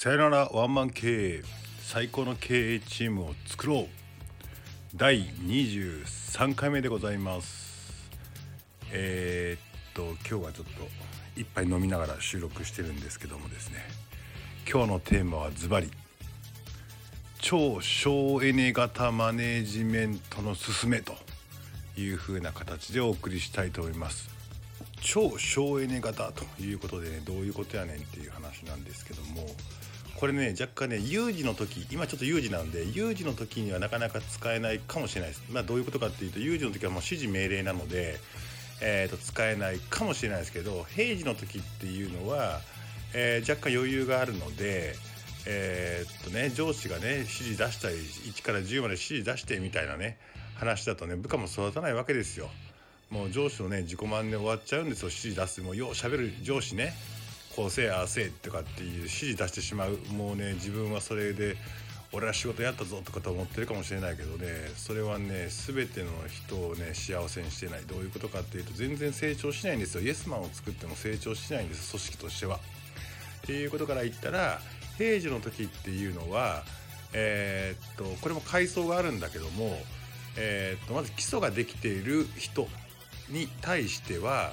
さよならワンマン経営最高の経営チームを作ろう。第23回目でございます。えー、っと今日はちょっと一杯飲みながら収録してるんですけどもですね。今日のテーマはズバリ超省エネ型マネジメントの勧めという風な形でお送りしたいと思います。超省エネ型ということでねどういうことやねんっていう話なんですけどもこれね若干ね有事の時今ちょっと有事なんで有事の時にはなかなか使えないかもしれないです。まあどういうことかっていうと有事の時はもう指示命令なので、えー、と使えないかもしれないですけど平時の時っていうのは、えー、若干余裕があるのでえー、っとね上司がね指示出したり1から10まで指示出してみたいなね話だとね部下も育たないわけですよ。もう上司のね自己満で終わっちゃうんですよ。指示出すもうようしゃべる上司ね。こうせえああせえとかっていう指示出してしまう。もうね自分はそれで俺は仕事やったぞとかと思ってるかもしれないけどねそれはね全ての人をね幸せにしてない。どういうことかっていうと全然成長しないんですよ。イエスマンを作っても成長しないんです組織としては。っていうことから言ったら平時の時っていうのはえー、っとこれも階層があるんだけども、えー、っとまず基礎ができている人に対しては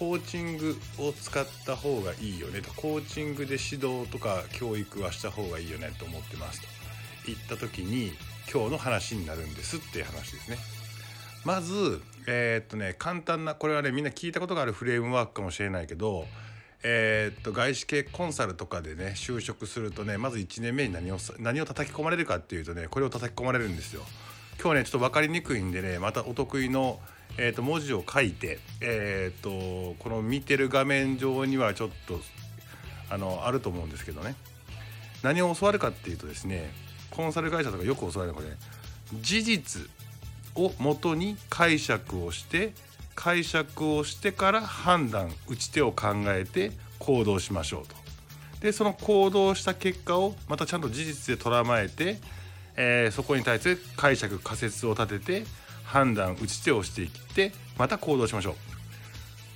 コーチングを使った方がいいよねとコーチングで指導とか教育はした方がいいよねと思ってますと言った時に今日の話になるんですっていう話ですね。まずえー、っとね簡単なこれはねみんな聞いたことがあるフレームワークかもしれないけどえー、っと外資系コンサルとかでね就職するとねまず1年目に何を何を叩き込まれるかっていうとねこれを叩き込まれるんですよ。今日ねちょっと分かりにくいんでねまたお得意のえー、と文字を書いて、えー、とこの見てる画面上にはちょっとあのあると思うんですけどね何を教わるかっていうとですねコンサル会社とかよく教わるのはこれ事実をもとに解釈をして解釈をしてから判断打ち手を考えて行動しましょうと。でその行動した結果をまたちゃんと事実で捉まえて、えー、そこに対して解釈仮説を立てて判断打ち手をしていってまた行動しましょう。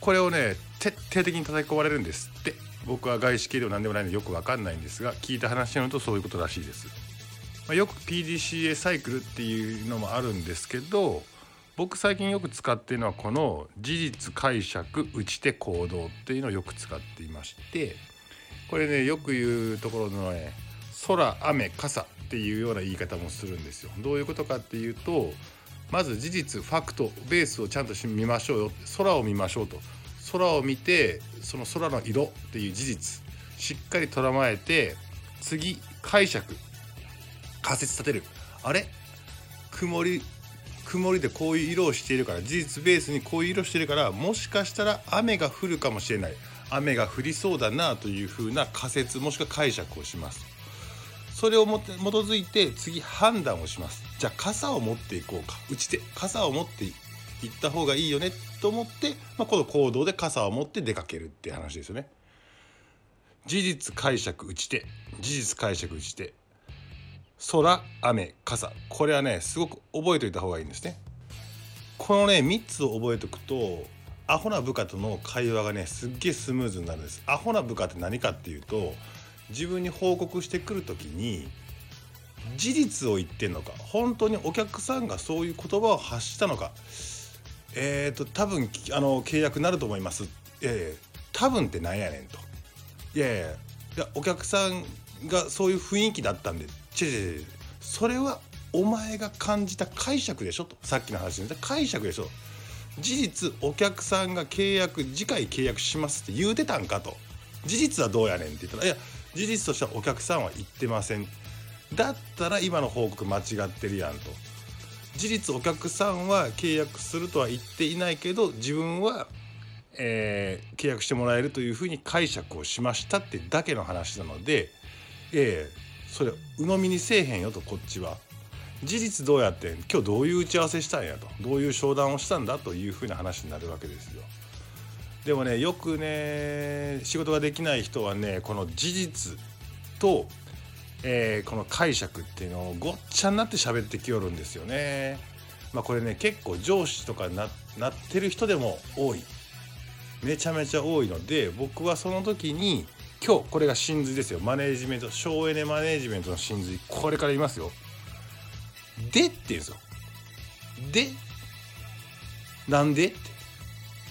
これをね徹底的に叩き込まれるんですって。僕は外資系でも何でもないのでよく分かんないんですが聞いた話によるとそういうことらしいです、まあ、よく PDCA サイクルっていうのもあるんですけど僕最近よく使っているのはこの事実解釈打ち手行動っていうのをよく使っていましてこれねよく言うところのね空雨傘っていうような言い方もするんですよ。どういうことかっていうとまず事実ファクトベースをちゃんと見ましょうよ。空を見ましょうと。空を見てその空の色っていう事実。しっかり捉まえて次解釈。仮説立てる。あれ？曇り曇りでこういう色をしているから事実ベースにこういう色してるからもしかしたら雨が降るかもしれない。雨が降りそうだなというふうな仮説もしくは解釈をします。それをもって基づいて次判断をします。じゃあ傘を持っていこうか。打ち手傘を持っていった方がいいよね。と思って、まあ、この行動で傘を持って出かけるって話ですよね。事実解釈打ち手。事実解釈打ち手。空雨傘。これはねすごく覚えておいた方がいいんですね。このね3つを覚えておくとアホな部下との会話がねすっげえスムーズになるんです。アホな部下って何かっていうと自分に報告してくる時に事実を言ってんのか本当にお客さんがそういう言葉を発したのかえっ、ー、と多分あの契約になると思います。いやいや多分ってなんやねんと。いやいやいやお客さんがそういう雰囲気だったんで違う違う違うそれはお前が感じた解釈でしょと。さっきの話で解釈でしょ。事実お客さんが契約次回契約しますって言うてたんかと。事実はどうやねんって言ったらいや事実としてはお客さんは言ってません。だったら今の報告間違ってるやんと。事実お客さんは契約するとは言っていないけど自分は、えー、契約してもらえるというふうに解釈をしましたってだけの話なのでええー、それ鵜呑みにせえへんよとこっちは。事実どうやって今日どういう打ち合わせしたんやと。どういう商談をしたんだというふうな話になるわけですよ。でもねよくね仕事ができない人はねこの事実と、えー、この解釈っていうのをごっちゃになって喋ってきよるんですよね。まあこれね結構上司とかななってる人でも多い。めちゃめちゃ多いので僕はその時に今日これが真髄ですよ。マネージメント省エネマネージメントの真髄これから言いますよ。でって言うんですよ。でなんでって。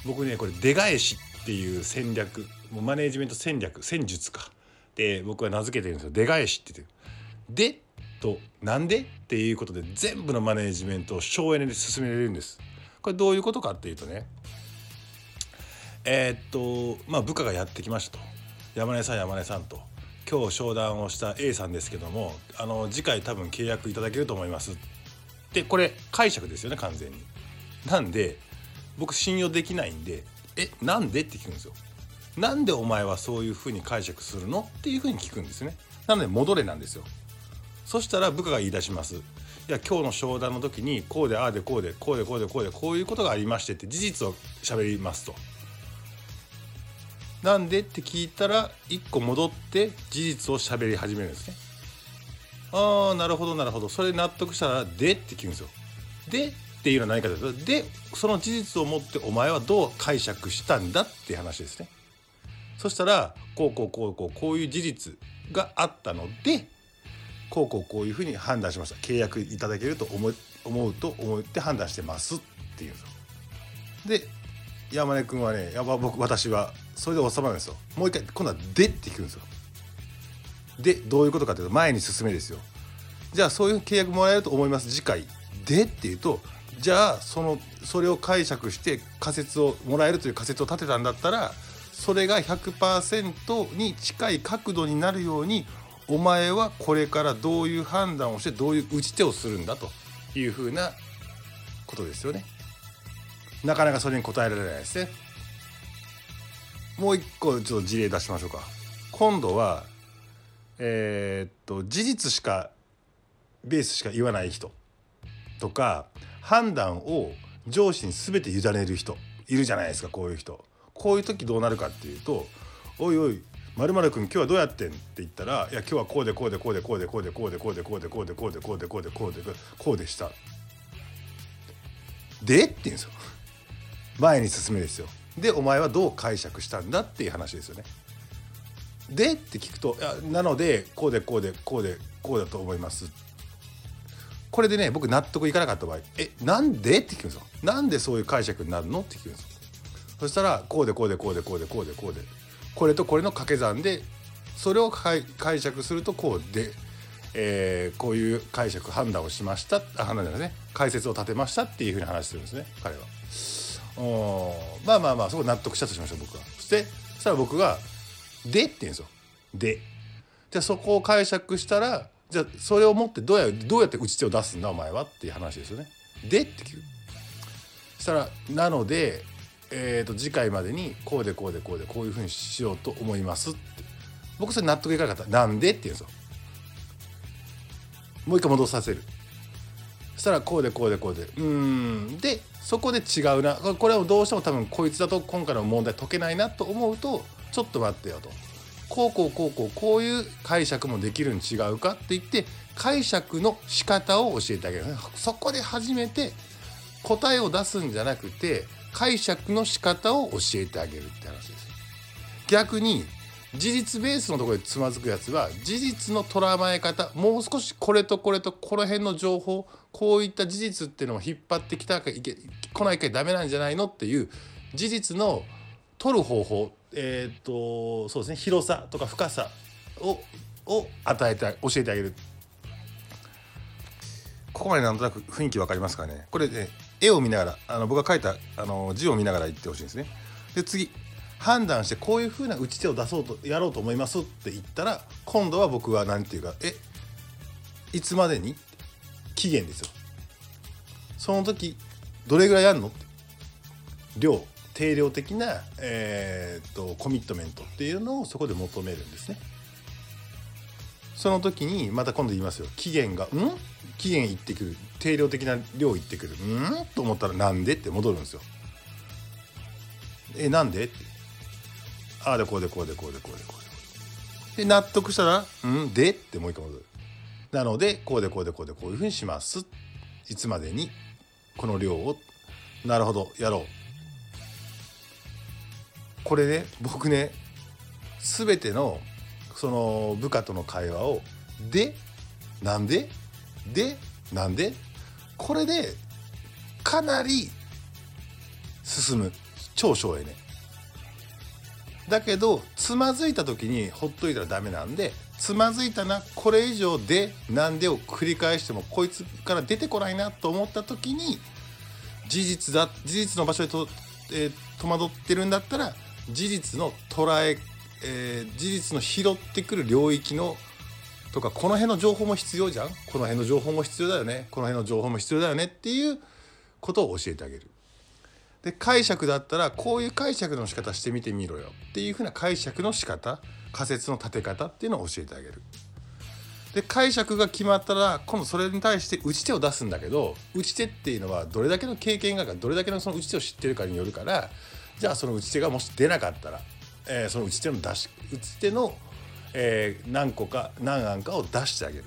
僕ねこれ出返しっていう戦略もうマネージメント戦略戦術か。で僕は名付けてるんですよ。出返しって言ってでとなんでっていうことで全部のマネージメントを省エネで進められるんです。これどういうことかっていうとねえー、っとまあ部下がやってきましたと。山根さん山根さんと。今日商談をした A さんですけどもあの次回多分契約いただけると思います。でこれ解釈ですよね完全に。なんで僕信用できないんでえなんでって聞くんですよ。なんでお前はそういうふうに解釈するのっていうふうに聞くんですね。なので戻れなんですよ。そしたら部下が言い出します。いや今日の商談の時にこうでああでこうでこうでこうでこうでこういうことがありましてって事実を喋りますと。なんでって聞いたら1個戻って事実を喋り始めるんですね。ああなるほどなるほど。それ納得したら「で」って聞くんですよ。でっていうのは何かというとでその事実をもってお前はどう解釈したんだっていう話ですね。そしたらこうこうこうこうこういう事実があったのでこうこうこういうふうに判断しました契約いただけると思思うと思って判断してますっていう。んですで山根君はねやば僕私はそれで収まるんですよ。もう一回今度は「で」って聞くんですよ。でどういうことかというと前に進めですよ。じゃあそういう契約もらえると思います。次回「で」っていうとじゃあそのそれを解釈して仮説をもらえるという仮説を立てたんだったらそれが100%に近い角度になるようにお前はこれからどういう判断をしてどういう打ち手をするんだというふうなことですよね。なかなかそれに答えられないですね。もう一個ちょっと事例出しましょうか。今度はえー、っと事実しかベースしか言わない人とか判断を上司に全て委ねる人いるじゃないですかこういう人。こういう時どうなるかっていうと「おいおいまる君今日はどうやってん?」って言ったら「いや今日はこうでこうでこうでこうでこうでこうでこうでこうでこうでこうでこうでこうでこうでこうでした」でって言うんですよ前に進めですよでお前はどう解釈したんだっていう話ですよねでって聞くと「いやなのでこうでこうでこうでこうだと思います」これでね僕納得いかなかった場合「えなんで?」って聞くんですよなんでそういう解釈になるの？って聞くんですよそしたらこうでこうでこうでこうでこうでこうでこれとこれの掛け算でそれを解釈するとこうで、えー、こういう解釈判断をしましたあ判断ですね解説を立てましたっていうふうに話するんですね彼は。おまあまあまあそこ納得したとしましょう僕は。そしてそしたら僕が「で」って言うんですよ。で。じゃそこを解釈したらじゃあそれを持ってどうやどうやって打ち手を出すんだお前はっていう話ですよね。でって聞く。したら「なのでえー、と次回までにこうでこうでこうでこういうふうにしようと思いますって。僕それ納得いかなかった。なんでって言うんですよ。もう一回戻させる。そしたらこうでこうでこうで。うん。でそこで違うな。これはどうしても多分こいつだと今回の問題解けないなと思うとちょっと待ってよと。こうこうこうこうこういう解釈もできるに違うかって言って解釈の仕方を教えてあげる。そこで初めて答えを出すんじゃなくて解釈の仕方を教えてあげるって話です。逆に事実ベースのところでつまずくやつは事実の捉え方もう少しこれとこれとこの辺の情報こういった事実っていうのを引っ張ってきたかいけ来ないかダメなんじゃないのっていう事実の取る方法えっ、とそうですね広さとか深さをを与えて教えてあげる。ここまでなんとなく雰囲気分かりますかね。これね絵を見ながらあの僕が書いたあの字を見ながら言ってほしいんですね。で次。判断してこういうふうな打ち手を出そうとやろうと思いますって言ったら今度は僕は何て言うかえいつまでに期限ですよ。その時どれぐらいやるの量。定量的な、えー、っとコミットメントっていうのをそこで求めるんですね。その時にまた今度言いますよ。期限が「ん？期限いってくる。定量的な量いってくる。ん？と思ったらなんでって戻るんですよ。えなんでって。ああでこうでこうでこうでこうでこうで。で納得したらん？でってもう一回戻る。なのでこうでこうでこうでこういうふうにします。いつまでにこの量をなるほどやろう。これね僕ね全てのその部下との会話を「でなんででなんで?」これでかなり進む超省エネだけどつまずいた時にほっといたらダメなんでつまずいたなこれ以上でなんでを繰り返してもこいつから出てこないなと思った時に事実だ事実の場所でと、えー、戸惑ってるんだったら事実の捉ええー、事実の拾ってくる領域のとかこの辺の情報も必要じゃん？この辺の情報も必要だよね？この辺の情報も必要だよねっていうことを教えてあげる。で解釈だったらこういう解釈の仕方してみてみろよっていうふうな解釈の仕方仮説の立て方っていうのを教えてあげる。で解釈が決まったら今度それに対して打ち手を出すんだけど打ち手っていうのはどれだけの経験があるかどれだけのその打ち手を知ってるかによるからじゃあその打ち手がもし出なかったら、えー、その打ち手の出し打ち手の、えー、何個か何案かを出してあげる。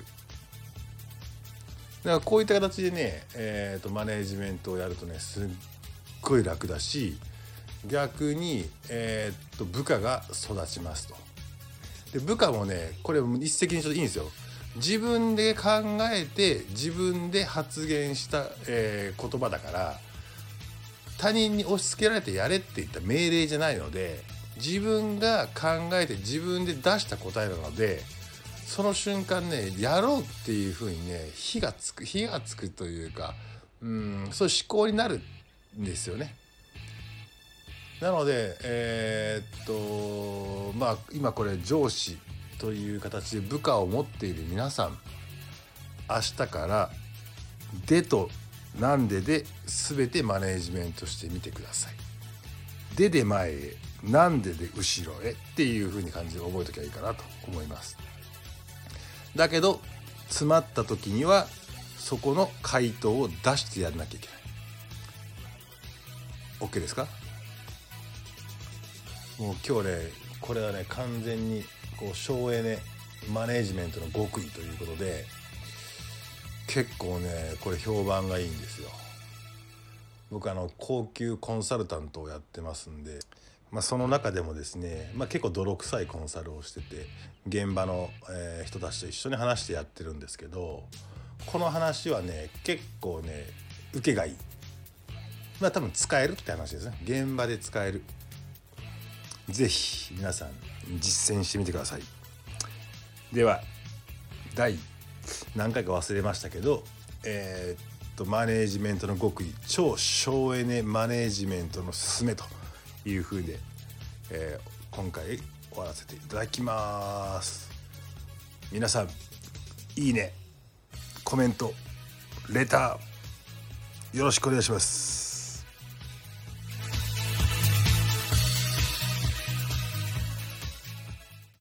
だからこういった形でね、えーと、マネジメントをやるとねすっごい楽だし逆に、えーと、部下が育ちますと。で部下もねこれ一石にちょっといいんですよ。自分で考えて自分で発言した、えー、言葉だから他人に押し付けられてやれって言った命令じゃないので自分が考えて自分で出した答えなのでその瞬間ねやろうっていうふうにね火がつく火がつくというかうんそういう思考になるんですよね。なのでえー、っとまあ今これ上司という形で部下を持っている皆さん明日から「で」と「なんで」で全てマネジメントしてみてください。でで前へなんでで後ろへっていう風に感じで覚えときゃいいかなと思います。だけど詰まった時にはそこの回答を出してやらなきゃいけない。OK ですか？もう今日ねこれはね完全にこう省エネマネジメントの極意ということで結構ねこれ評判がいいんですよ。僕あの高級コンサルタントをやってますんで、まあ、その中でもですね、まあ、結構泥臭いコンサルをしてて現場の、え、人たちと一緒に話してやってるんですけどこの話はね結構ね受けがいい。まあ多分使えるって話ですね。現場で使える。是非皆さん実践してみてください。では第1何回か忘れましたけどえー、っとマネージメントの極意超省エネマネージメントのすすめというふうで、えー、今回終わらせていただきます。皆さんいいねコメントレターよろしくお願いします。